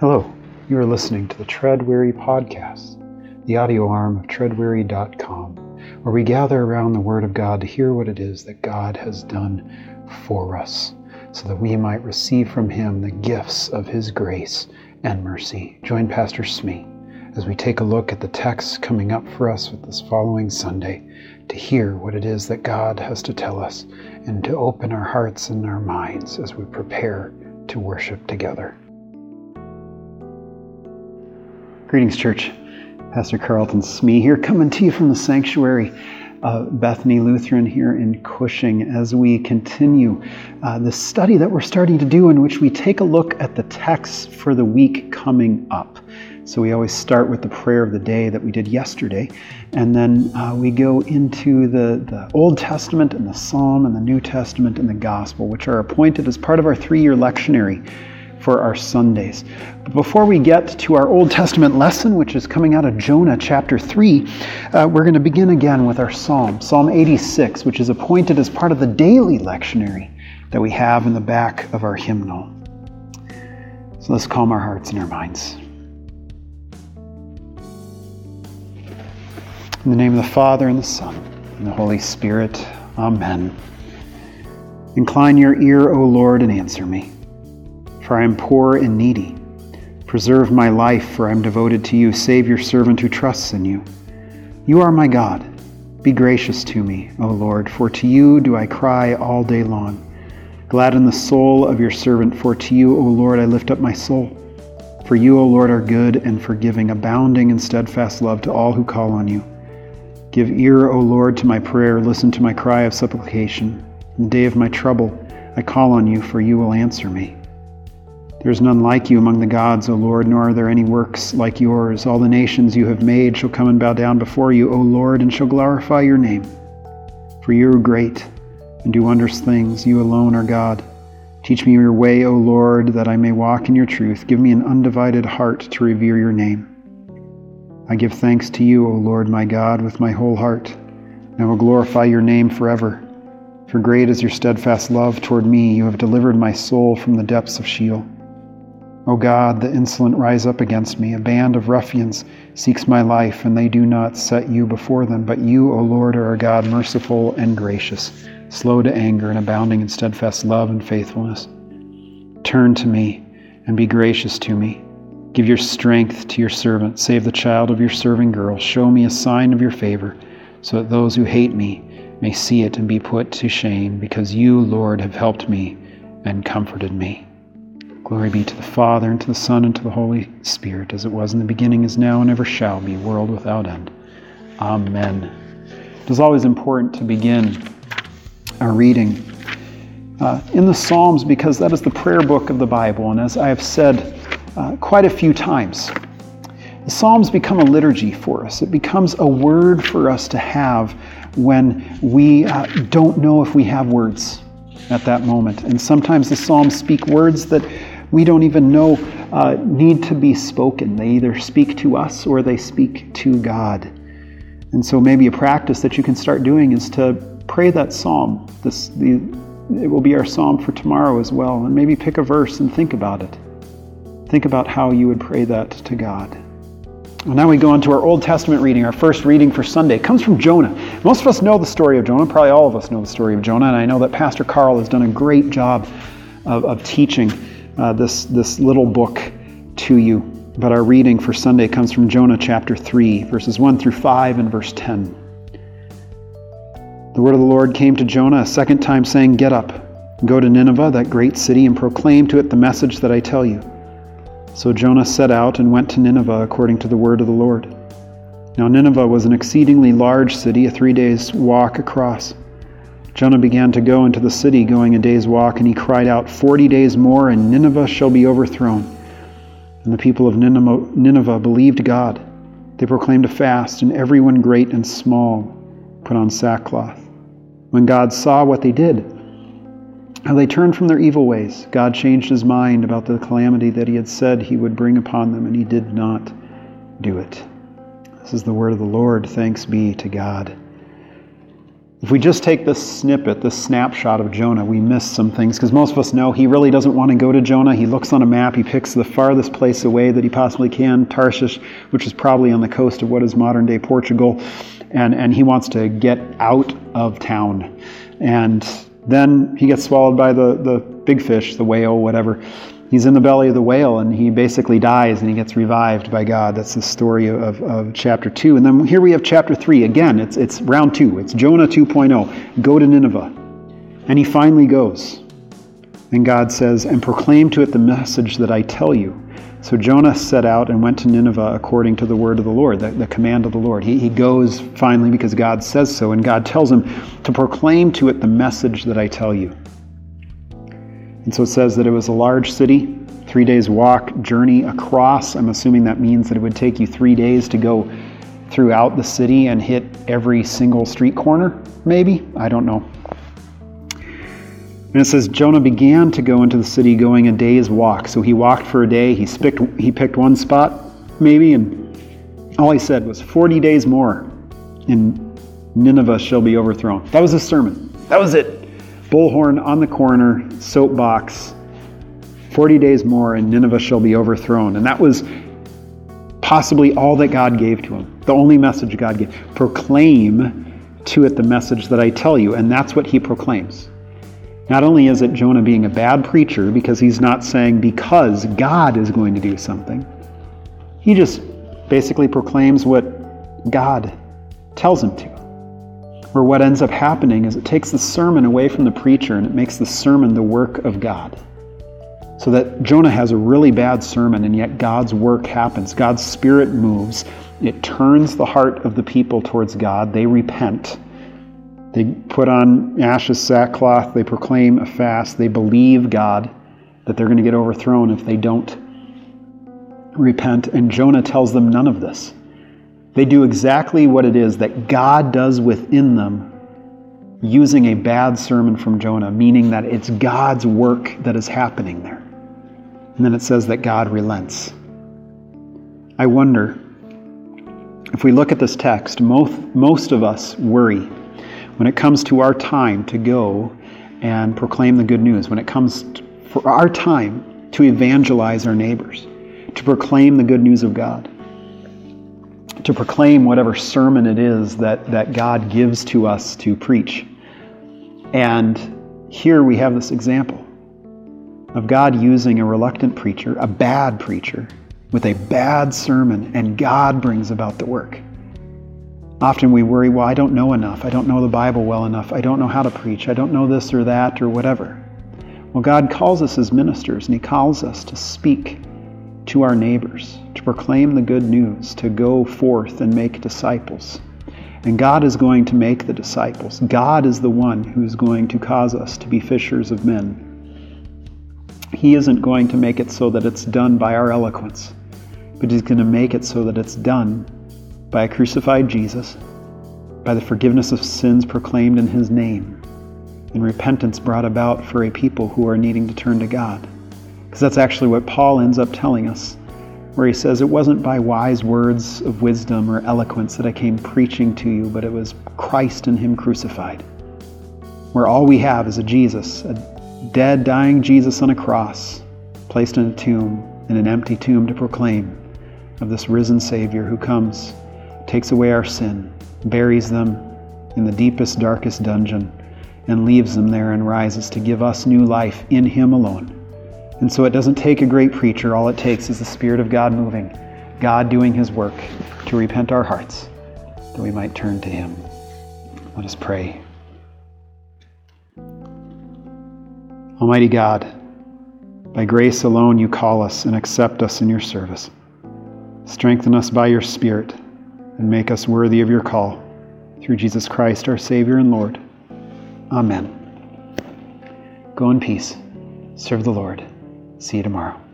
Hello, you are listening to the Treadweary Podcast, the audio arm of treadweary.com, where we gather around the Word of God to hear what it is that God has done for us, so that we might receive from Him the gifts of His grace and mercy. Join Pastor Smee as we take a look at the text coming up for us with this following Sunday to hear what it is that God has to tell us and to open our hearts and our minds as we prepare to worship together. Greetings, church. Pastor Carlton Smee here, coming to you from the sanctuary of Bethany Lutheran here in Cushing as we continue uh, the study that we're starting to do, in which we take a look at the texts for the week coming up. So we always start with the prayer of the day that we did yesterday, and then uh, we go into the, the Old Testament and the Psalm and the New Testament and the Gospel, which are appointed as part of our three year lectionary for our Sundays. But before we get to our Old Testament lesson, which is coming out of Jonah chapter 3, uh, we're going to begin again with our Psalm, Psalm 86, which is appointed as part of the daily lectionary that we have in the back of our hymnal. So let's calm our hearts and our minds. In the name of the Father, and the Son, and the Holy Spirit, Amen. Incline your ear, O Lord, and answer me for I am poor and needy. Preserve my life, for I am devoted to you. Save your servant who trusts in you. You are my God. Be gracious to me, O Lord, for to you do I cry all day long. Gladden the soul of your servant, for to you, O Lord, I lift up my soul. For you, O Lord, are good and forgiving, abounding in steadfast love to all who call on you. Give ear, O Lord, to my prayer. Listen to my cry of supplication. In the day of my trouble, I call on you, for you will answer me. There is none like you among the gods, O Lord, nor are there any works like yours. All the nations you have made shall come and bow down before you, O Lord, and shall glorify your name. For you are great and do wondrous things. You alone are God. Teach me your way, O Lord, that I may walk in your truth. Give me an undivided heart to revere your name. I give thanks to you, O Lord my God, with my whole heart, and I will glorify your name forever. For great is your steadfast love toward me. You have delivered my soul from the depths of Sheol. O God, the insolent rise up against me. A band of ruffians seeks my life, and they do not set you before them. But you, O Lord, are a God merciful and gracious, slow to anger, and abounding in steadfast love and faithfulness. Turn to me and be gracious to me. Give your strength to your servant. Save the child of your serving girl. Show me a sign of your favor, so that those who hate me may see it and be put to shame, because you, Lord, have helped me and comforted me. Glory be to the Father, and to the Son, and to the Holy Spirit, as it was in the beginning, is now, and ever shall be, world without end. Amen. It is always important to begin our reading uh, in the Psalms because that is the prayer book of the Bible. And as I have said uh, quite a few times, the Psalms become a liturgy for us. It becomes a word for us to have when we uh, don't know if we have words at that moment. And sometimes the Psalms speak words that we don't even know uh, need to be spoken. They either speak to us or they speak to God. And so maybe a practice that you can start doing is to pray that psalm. This the it will be our psalm for tomorrow as well. And maybe pick a verse and think about it. Think about how you would pray that to God. Well, now we go on to our Old Testament reading. Our first reading for Sunday it comes from Jonah. Most of us know the story of Jonah. Probably all of us know the story of Jonah. And I know that Pastor Carl has done a great job of, of teaching uh, this, this little book to you. But our reading for Sunday comes from Jonah chapter 3, verses 1 through 5 and verse 10. The word of the Lord came to Jonah a second time, saying, Get up, go to Nineveh, that great city, and proclaim to it the message that I tell you. So Jonah set out and went to Nineveh according to the word of the Lord. Now Nineveh was an exceedingly large city, a three days' walk across. Jonah began to go into the city, going a day's walk, and he cried out, Forty days more, and Nineveh shall be overthrown. And the people of Nineveh believed God. They proclaimed a fast, and everyone great and small put on sackcloth. When God saw what they did, how they turned from their evil ways, God changed his mind about the calamity that he had said he would bring upon them, and he did not do it. This is the word of the Lord. Thanks be to God. If we just take this snippet, this snapshot of Jonah, we miss some things because most of us know he really doesn't want to go to Jonah. He looks on a map, he picks the farthest place away that he possibly can, Tarshish, which is probably on the coast of what is modern day Portugal, and, and he wants to get out of town. And then he gets swallowed by the, the big fish, the whale, whatever he's in the belly of the whale and he basically dies and he gets revived by God. That's the story of, of chapter 2. And then here we have chapter 3. Again, it's, it's round 2. It's Jonah 2.0. Go to Nineveh. And he finally goes. And God says, And proclaim to it the message that I tell you. So Jonah set out and went to Nineveh according to the word of the Lord, the, the command of the Lord. He, he goes finally because God says so, and God tells him to proclaim to it the message that I tell you. And so it says that it was a large city, three days walk, journey across. I'm assuming that means that it would take you three days to go throughout the city and hit every single street corner, maybe? I don't know. And it says Jonah began to go into the city going a day's walk. So he walked for a day, he picked, he picked one spot, maybe, and all he said was 40 days more and Nineveh shall be overthrown. That was his sermon. That was it bullhorn on the corner, soapbox, 40 days more, and Nineveh shall be overthrown. And that was possibly all that God gave to him, the only message God gave. Proclaim to it the message that I tell you. And that's what he proclaims. Not only is it Jonah being a bad preacher because he's not saying because God is going to do something, he just basically proclaims what God tells him to. Or what ends up happening is it takes the sermon away from the preacher and it makes the sermon the work of God. So that Jonah has a really bad sermon and yet God's work happens. God's spirit moves. It turns the heart of the people towards God. They repent. They put on ashes, sackcloth. They proclaim a fast. They believe God that they're going to get overthrown if they don't repent. And Jonah tells them none of this. They do exactly what it is that God does within them using a bad sermon from Jonah, meaning that it's God's work that is happening there. And then it says that God relents. I wonder if we look at this text, most, most of us worry when it comes to our time to go and proclaim the good news, when it comes for our time to evangelize our neighbors, to proclaim the good news of God to proclaim whatever sermon it is that, that God gives to us to preach. And here we have this example of God using a reluctant preacher, a bad preacher, with a bad sermon, and God brings about the work. Often we worry, well, I don't know enough. I don't know the Bible well enough. I don't know how to preach. I don't know this or that or whatever. Well, God calls us as ministers, and He calls us to speak to our neighbors, to proclaim the good news, to go forth and make disciples. And God is going to make the disciples. God is the one who's going to cause us to be fishers of men. He isn't going to make it so that it's done by our eloquence, but He's going to make it so that it's done by a crucified Jesus, by the forgiveness of sins proclaimed in His name, and repentance brought about for a people who are needing to turn to God. Because that's actually what Paul ends up telling us, where he says, It wasn't by wise words of wisdom or eloquence that I came preaching to you, but it was Christ and Him crucified. Where all we have is a Jesus, a dead, dying Jesus on a cross, placed in a tomb, in an empty tomb to proclaim of this risen Savior who comes, takes away our sin, buries them in the deepest, darkest dungeon, and leaves them there and rises to give us new life in Him alone. And so it doesn't take a great preacher. All it takes is the Spirit of God moving, God doing His work to repent our hearts, that we might turn to Him. Let us pray. Almighty God, by grace alone you call us and accept us in your service. Strengthen us by your Spirit and make us worthy of your call. Through Jesus Christ, our Savior and Lord. Amen. Go in peace. Serve the Lord. See you tomorrow.